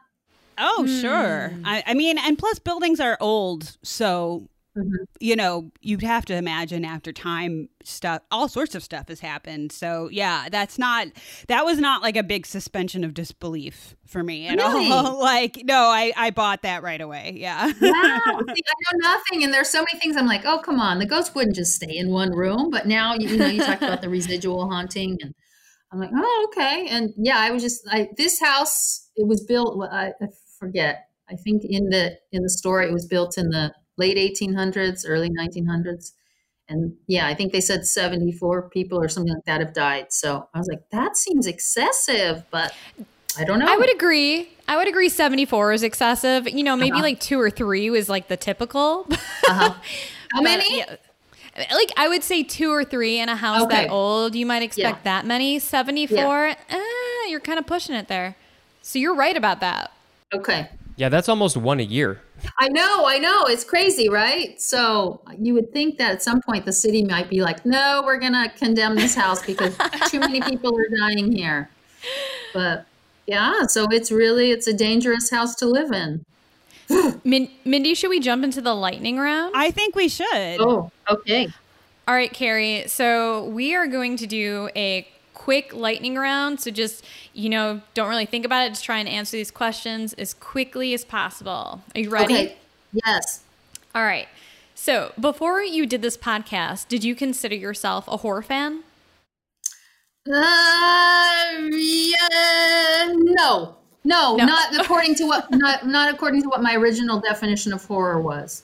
Oh, mm. sure. Hmm. I, I, mean, and plus buildings are old, so mm-hmm. you know you'd have to imagine after time stuff, all sorts of stuff has happened. So yeah, that's not that was not like a big suspension of disbelief for me at really? all. like no, I I bought that right away. Yeah. wow. See, I know nothing, and there's so many things. I'm like, oh come on, the ghost wouldn't just stay in one room. But now you, you know you talked about the residual haunting and. I'm like, oh, okay. And yeah, I was just like, this house, it was built, I, I forget. I think in the in the story it was built in the late 1800s, early 1900s, and yeah, I think they said 74 people or something like that have died. So I was like, that seems excessive, but I don't know. I would agree. I would agree 74 is excessive. You know, maybe uh-huh. like two or three was like the typical. uh-huh. How many? Yeah, like I would say two or three in a house okay. that old. You might expect yeah. that many. 74, yeah. eh, you're kind of pushing it there. So you're right about that. Okay. Yeah, that's almost one a year. I know, I know. It's crazy, right? So you would think that at some point the city might be like, no, we're going to condemn this house because too many people are dying here. But yeah, so it's really, it's a dangerous house to live in. Min- Mindy, should we jump into the lightning round? I think we should. Oh, okay. All right, Kerry. So we are going to do a quick lightning round. So just, you know, don't really think about it. Just try and answer these questions as quickly as possible. Are you ready? Okay. Yes. All right. So before you did this podcast, did you consider yourself a horror fan? Uh, yeah, no. No, no, not according to what not not according to what my original definition of horror was.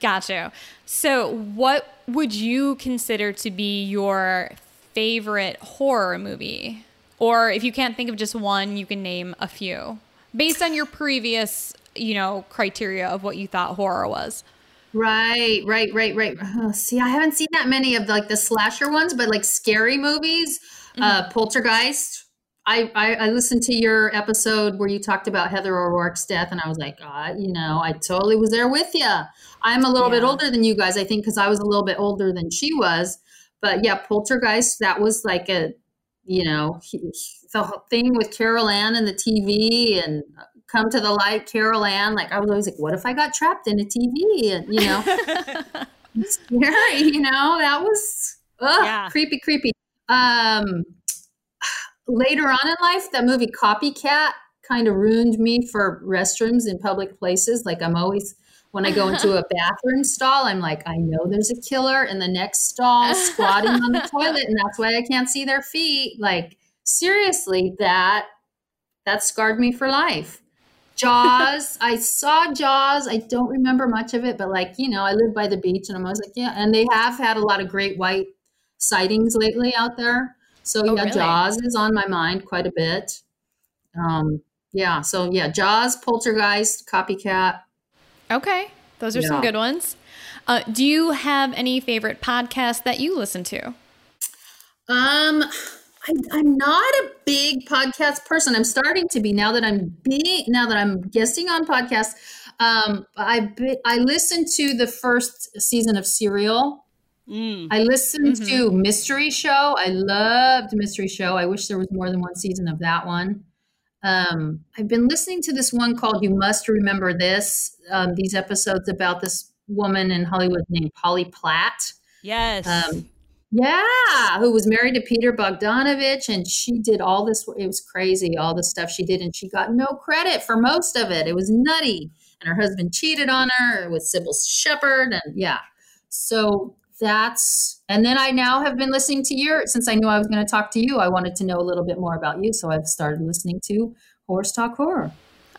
Gotcha. So, what would you consider to be your favorite horror movie? Or if you can't think of just one, you can name a few based on your previous, you know, criteria of what you thought horror was. Right, right, right, right. Oh, see, I haven't seen that many of the, like the slasher ones, but like scary movies, uh, mm-hmm. uh, Poltergeist. I, I, I listened to your episode where you talked about Heather O'Rourke's death, and I was like, God, you know, I totally was there with you. I'm a little yeah. bit older than you guys, I think, because I was a little bit older than she was. But yeah, Poltergeist, that was like a, you know, the thing with Carol Anne and the TV and come to the light, Carol Anne. Like I was always like, what if I got trapped in a TV? And you know, scary. You know, that was ugh, yeah. creepy, creepy. Um, later on in life, that movie Copycat kind of ruined me for restrooms in public places. Like I'm always when I go into a bathroom stall, I'm like, I know there's a killer in the next stall squatting on the toilet, and that's why I can't see their feet. Like seriously, that that scarred me for life. Jaws, I saw Jaws. I don't remember much of it, but like you know, I live by the beach, and I'm always like, yeah. And they have had a lot of great white sightings lately out there. So oh, yeah, really? Jaws is on my mind quite a bit. Um, yeah, so yeah, Jaws, Poltergeist, Copycat. Okay, those are yeah. some good ones. Uh, do you have any favorite podcasts that you listen to? Um, I, am not a big podcast person. I'm starting to be now that I'm being now that I'm guesting on podcasts. Um, I I listened to the first season of Serial. Mm. I listened mm-hmm. to Mystery Show. I loved Mystery Show. I wish there was more than one season of that one. Um, I've been listening to this one called "You Must Remember This." Um, these episodes about this woman in Hollywood named Polly Platt. Yes. Um, yeah, who was married to Peter Bogdanovich, and she did all this. It was crazy, all the stuff she did, and she got no credit for most of it. It was nutty, and her husband cheated on her with Cybill Shepherd, and yeah. So that's, and then I now have been listening to your. Since I knew I was going to talk to you, I wanted to know a little bit more about you, so I've started listening to Horrors Talk Horror.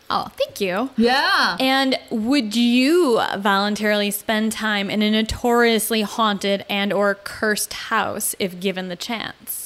Oh, thank you. Yeah. And would you voluntarily spend time in a notoriously haunted and or cursed house if given the chance?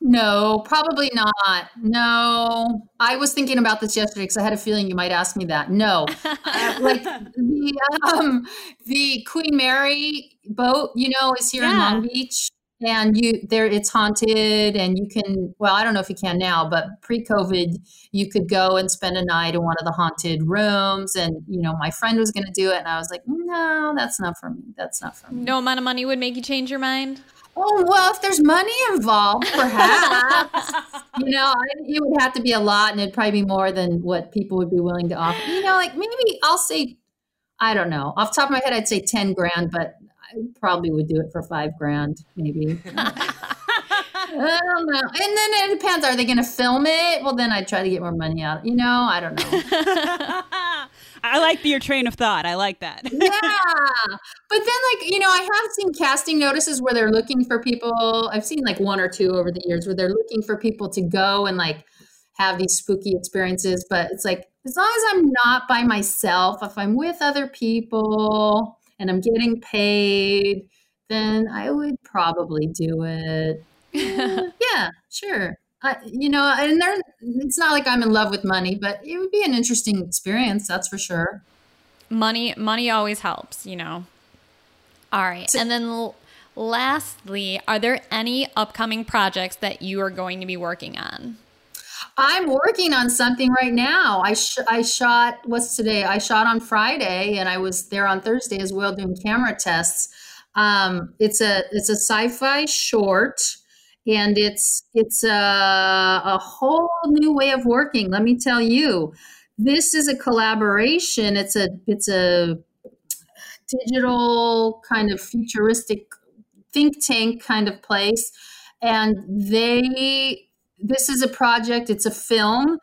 No, probably not. No. I was thinking about this yesterday because I had a feeling you might ask me that. No. uh, like the um the Queen Mary boat, you know, is here yeah. in Long Beach and you there it's haunted and you can well i don't know if you can now but pre-covid you could go and spend a night in one of the haunted rooms and you know my friend was going to do it and i was like no that's not for me that's not for me no amount of money would make you change your mind oh well if there's money involved perhaps you know it would have to be a lot and it'd probably be more than what people would be willing to offer you know like maybe i'll say i don't know off top of my head i'd say 10 grand but I probably would do it for five grand, maybe. I don't know. And then it depends. Are they going to film it? Well, then I'd try to get more money out. You know, I don't know. I like your train of thought. I like that. yeah. But then, like, you know, I have seen casting notices where they're looking for people. I've seen like one or two over the years where they're looking for people to go and like have these spooky experiences. But it's like, as long as I'm not by myself, if I'm with other people, and I'm getting paid, then I would probably do it. yeah, sure. I, you know, and there, it's not like I'm in love with money, but it would be an interesting experience, that's for sure. Money, money always helps, you know. All right, so, and then l- lastly, are there any upcoming projects that you are going to be working on? I'm working on something right now. I sh- I shot what's today? I shot on Friday, and I was there on Thursday as well doing camera tests. Um, it's a it's a sci-fi short, and it's it's a, a whole new way of working. Let me tell you, this is a collaboration. It's a it's a digital kind of futuristic think tank kind of place, and they this is a project, it's a film,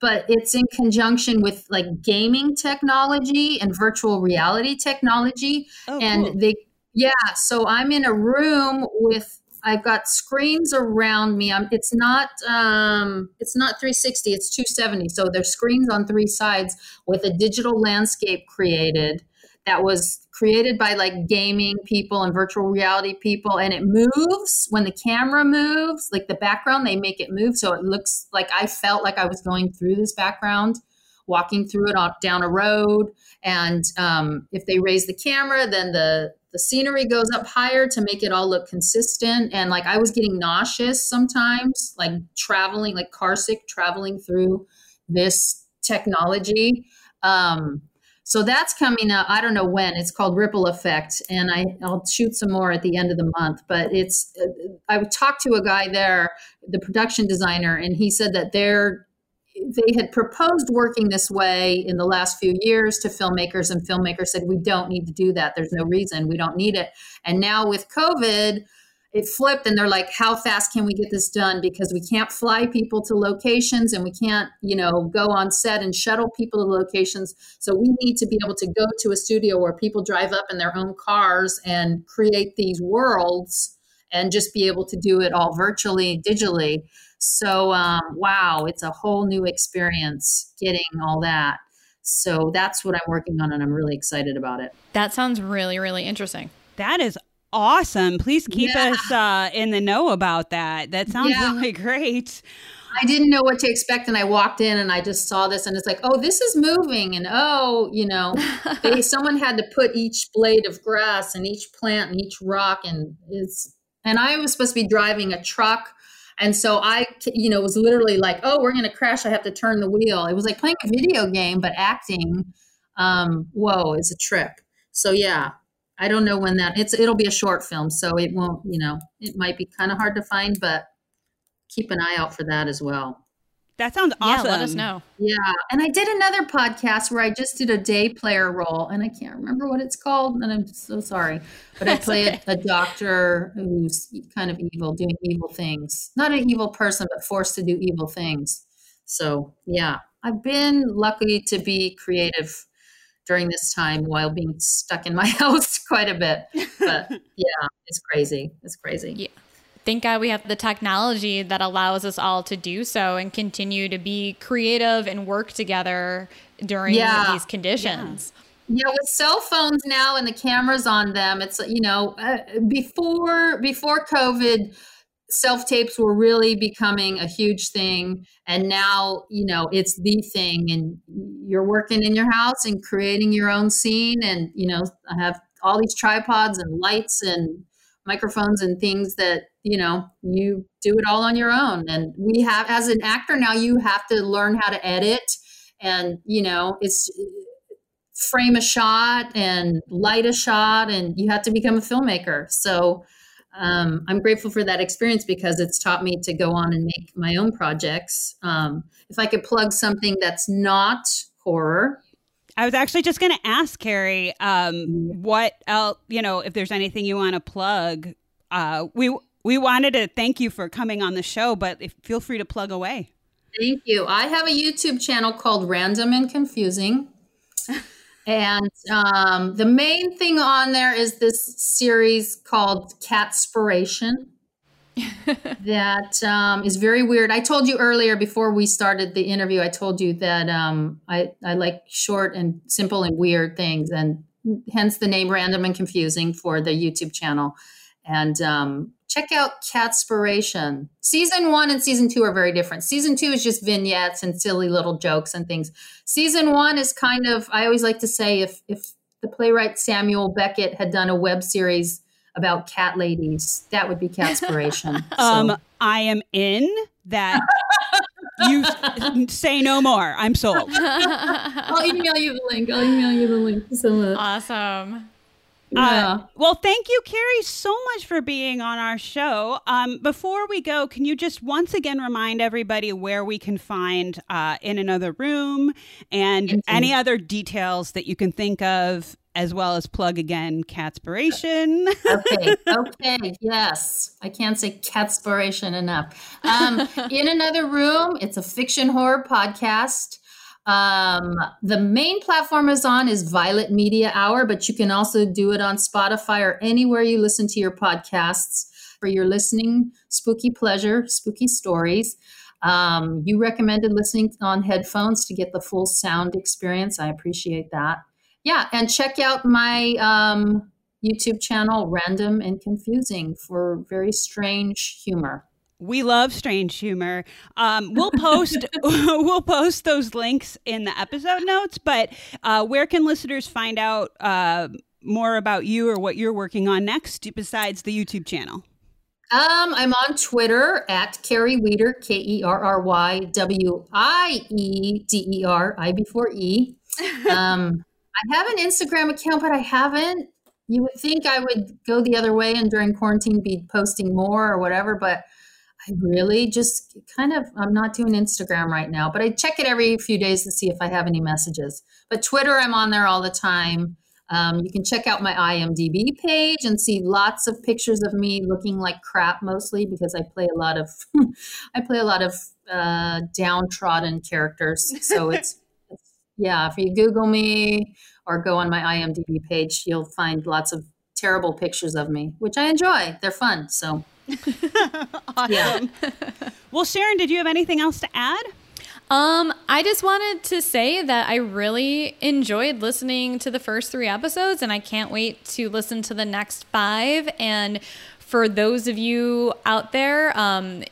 but it's in conjunction with like gaming technology and virtual reality technology. Oh, and cool. they, yeah, so I'm in a room with I've got screens around me. I'm, it's not um, it's not 360. It's 270. So there's screens on three sides with a digital landscape created that was created by like gaming people and virtual reality people and it moves when the camera moves like the background they make it move so it looks like i felt like i was going through this background walking through it down a road and um, if they raise the camera then the the scenery goes up higher to make it all look consistent and like i was getting nauseous sometimes like traveling like car sick traveling through this technology um, so that's coming up. I don't know when. It's called Ripple Effect, and I, I'll shoot some more at the end of the month. But it's uh, I talked to a guy there, the production designer, and he said that they're they had proposed working this way in the last few years to filmmakers, and filmmakers said we don't need to do that. There's no reason we don't need it. And now with COVID, it flipped and they're like how fast can we get this done because we can't fly people to locations and we can't you know go on set and shuttle people to locations so we need to be able to go to a studio where people drive up in their own cars and create these worlds and just be able to do it all virtually digitally so um, wow it's a whole new experience getting all that so that's what i'm working on and i'm really excited about it that sounds really really interesting that is awesome. Please keep yeah. us uh, in the know about that. That sounds yeah. really great. I didn't know what to expect, and I walked in and I just saw this, and it's like, oh, this is moving, and oh, you know, they, someone had to put each blade of grass and each plant and each rock, and it's, and I was supposed to be driving a truck. And so I, you know, was literally like, oh, we're going to crash. I have to turn the wheel. It was like playing a video game, but acting. Um, whoa, it's a trip. So yeah, I don't know when that it's it'll be a short film, so it won't, you know, it might be kind of hard to find, but keep an eye out for that as well. That sounds awesome. Yeah, let us know. Yeah. And I did another podcast where I just did a day player role and I can't remember what it's called. And I'm so sorry. But I played okay. a doctor who's kind of evil, doing evil things. Not an evil person, but forced to do evil things. So yeah. I've been lucky to be creative during this time while being stuck in my house quite a bit. But yeah, it's crazy. It's crazy. Yeah. Thank God we have the technology that allows us all to do so and continue to be creative and work together during yeah. these conditions. Yeah. Yeah, with cell phones now and the cameras on them, it's you know uh, before before COVID, self tapes were really becoming a huge thing and now you know it's the thing and you're working in your house and creating your own scene and you know i have all these tripods and lights and microphones and things that you know you do it all on your own and we have as an actor now you have to learn how to edit and you know it's frame a shot and light a shot and you have to become a filmmaker so um, I'm grateful for that experience because it's taught me to go on and make my own projects. Um, if I could plug something that's not horror. I was actually just going to ask Kerry, um, mm-hmm. what else, you know, if there's anything you want to plug. Uh, we we wanted to thank you for coming on the show, but if, feel free to plug away. Thank you. I have a YouTube channel called Random and Confusing. And um, the main thing on there is this series called Catspiration. that um, is very weird. I told you earlier before we started the interview, I told you that um, I, I like short and simple and weird things, and hence the name Random and Confusing for the YouTube channel. And um, check out Catspiration. Season one and season two are very different. Season two is just vignettes and silly little jokes and things. Season one is kind of, I always like to say, if if the playwright Samuel Beckett had done a web series about cat ladies, that would be Catspiration. so. Um, I am in that. you say no more. I'm sold. I'll email you the link. I'll email you the link. So awesome. Yeah. Uh, well, thank you, Kerry, so much for being on our show. Um, before we go, can you just once again remind everybody where we can find uh, In Another Room and any other details that you can think of, as well as plug again Catspiration? okay, okay, yes. I can't say Catspiration enough. Um, in Another Room, it's a fiction horror podcast. Um, the main platform is on is Violet Media Hour, but you can also do it on Spotify or anywhere you listen to your podcasts. for your listening spooky pleasure, spooky stories. Um, you recommended listening on headphones to get the full sound experience. I appreciate that. Yeah, and check out my um, YouTube channel, Random and Confusing, for very strange humor. We love strange humor. Um, we'll post we'll post those links in the episode notes. But uh, where can listeners find out uh, more about you or what you're working on next besides the YouTube channel? Um, I'm on Twitter at Kerry Wieder, K E R R Y W I E D E R, I before E. Um, I have an Instagram account, but I haven't. You would think I would go the other way and during quarantine be posting more or whatever, but I really just kind of I'm not doing Instagram right now, but I check it every few days to see if I have any messages. But Twitter, I'm on there all the time. Um, you can check out my IMDb page and see lots of pictures of me looking like crap, mostly because I play a lot of I play a lot of uh, downtrodden characters. So it's, yeah. If you Google me or go on my IMDb page, you'll find lots of terrible pictures of me, which I enjoy. They're fun. So awesome. Yeah. well, Sharon, did you have anything else to add? Um, I just wanted to say that I really enjoyed listening to the first three episodes, and I can't wait to listen to the next five. And for those of you out there, um,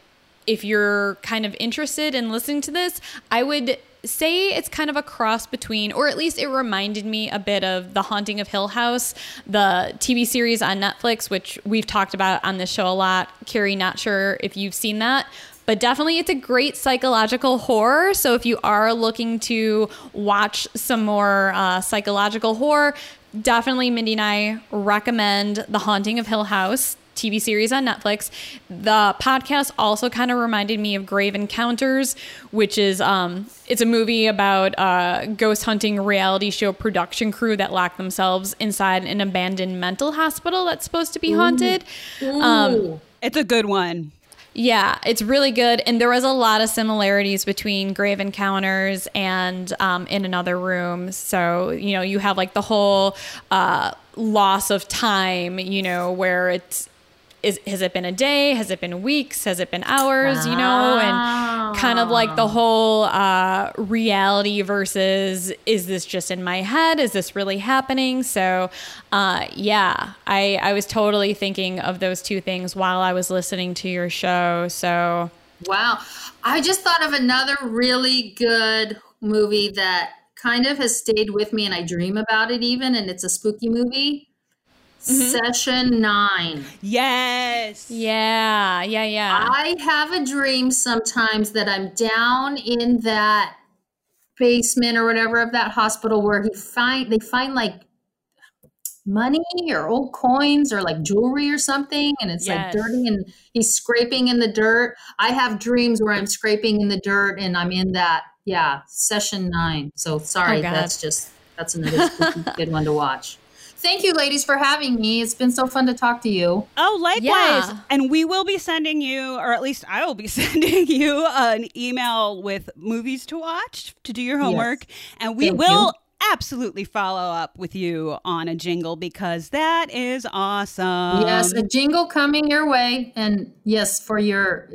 if you're kind of interested in listening to this, I would say it's kind of a cross between, or at least it reminded me a bit of The Haunting of Hill House, the TV series on Netflix, which we've talked about on this show a lot. Kerry, not sure if you've seen that. But definitely, it's a great psychological horror. So, if you are looking to watch some more uh, psychological horror, definitely Mindy and I recommend The Haunting of Hill House. TV series on Netflix. The podcast also kind of reminded me of Grave Encounters, which is um, it's a movie about a ghost hunting reality show production crew that lock themselves inside an abandoned mental hospital that's supposed to be haunted. Ooh. Um, it's a good one. Yeah, it's really good. And there was a lot of similarities between Grave Encounters and um, In Another Room. So, you know, you have like the whole uh, loss of time, you know, where it's is has it been a day? Has it been weeks? Has it been hours? Wow. you know and kind of like the whole uh, reality versus is this just in my head? Is this really happening? So uh, yeah i i was totally thinking of those two things while i was listening to your show. So wow. I just thought of another really good movie that kind of has stayed with me and i dream about it even and it's a spooky movie Mm-hmm. Session nine. Yes. Yeah. Yeah. Yeah. I have a dream sometimes that I'm down in that basement or whatever of that hospital where he find they find like money or old coins or like jewelry or something and it's yes. like dirty and he's scraping in the dirt. I have dreams where I'm scraping in the dirt and I'm in that yeah, session 9. So sorry, oh, that's just that's another good one to watch. Thank you, ladies, for having me. It's been so fun to talk to you. Oh, likewise. Yeah. And we will be sending you, or at least I will be sending you, an email with movies to watch to do your homework. Yes. And we Thank will. You absolutely follow up with you on a jingle because that is awesome. Yes, a jingle coming your way. And yes, for your,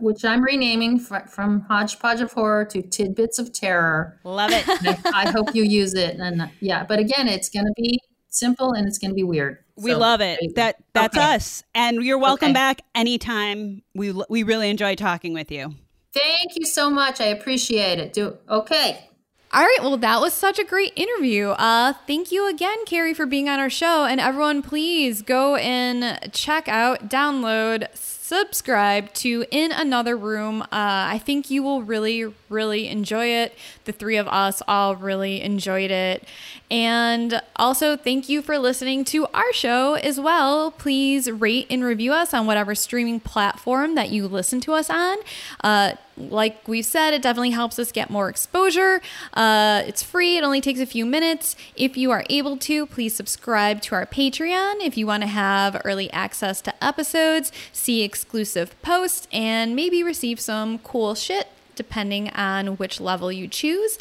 which I'm renaming from Hodgepodge of Horror to Tidbits of Terror. Love it. I hope you use it. And yeah, but again, it's going to be simple and it's going to be weird. We so, love it. That that's okay. us. And you're welcome okay. back anytime. We we really enjoy talking with you. Thank you so much. I appreciate it. Do okay. All right, well, that was such a great interview. Uh, thank you again, Kerry, for being on our show. And everyone, please go and check out, download, subscribe to In Another Room. Uh, I think you will really, really enjoy it. The three of us all really enjoyed it. And also, thank you for listening to our show as well. Please rate and review us on whatever streaming platform that you listen to us on. Uh, like we've said, it definitely helps us get more exposure. Uh, it's free, it only takes a few minutes. If you are able to, please subscribe to our Patreon if you want to have early access to episodes, see exclusive posts, and maybe receive some cool shit depending on which level you choose.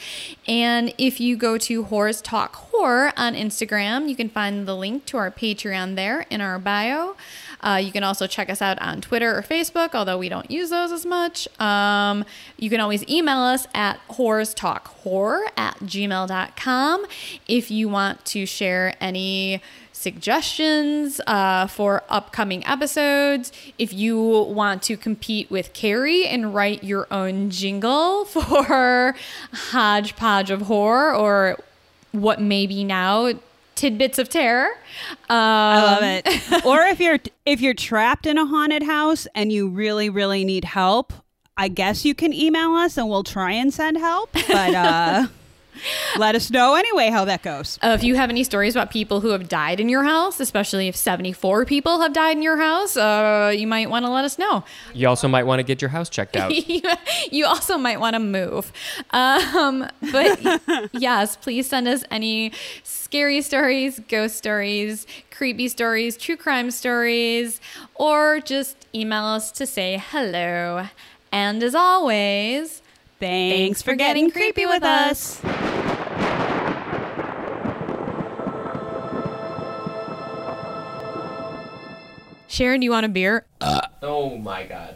And if you go to Horrors Talk Horror on Instagram, you can find the link to our Patreon there in our bio. Uh, you can also check us out on Twitter or Facebook, although we don't use those as much. Um, you can always email us at horrorstalkhorror at gmail.com if you want to share any suggestions uh, for upcoming episodes. If you want to compete with Kerry and write your own jingle for Hodgepodge of Horror or what may be now tidbits of terror. Um, I love it. or if you're if you're trapped in a haunted house and you really really need help, I guess you can email us and we'll try and send help. But uh let us know anyway how that goes. Uh, if you have any stories about people who have died in your house, especially if 74 people have died in your house, uh, you might want to let us know. You also might want to get your house checked out. you also might want to move. Um, but yes, please send us any scary stories, ghost stories, creepy stories, true crime stories, or just email us to say hello. And as always, Thanks, Thanks for getting creepy with us. Sharon, do you want a beer? Uh. Oh my god.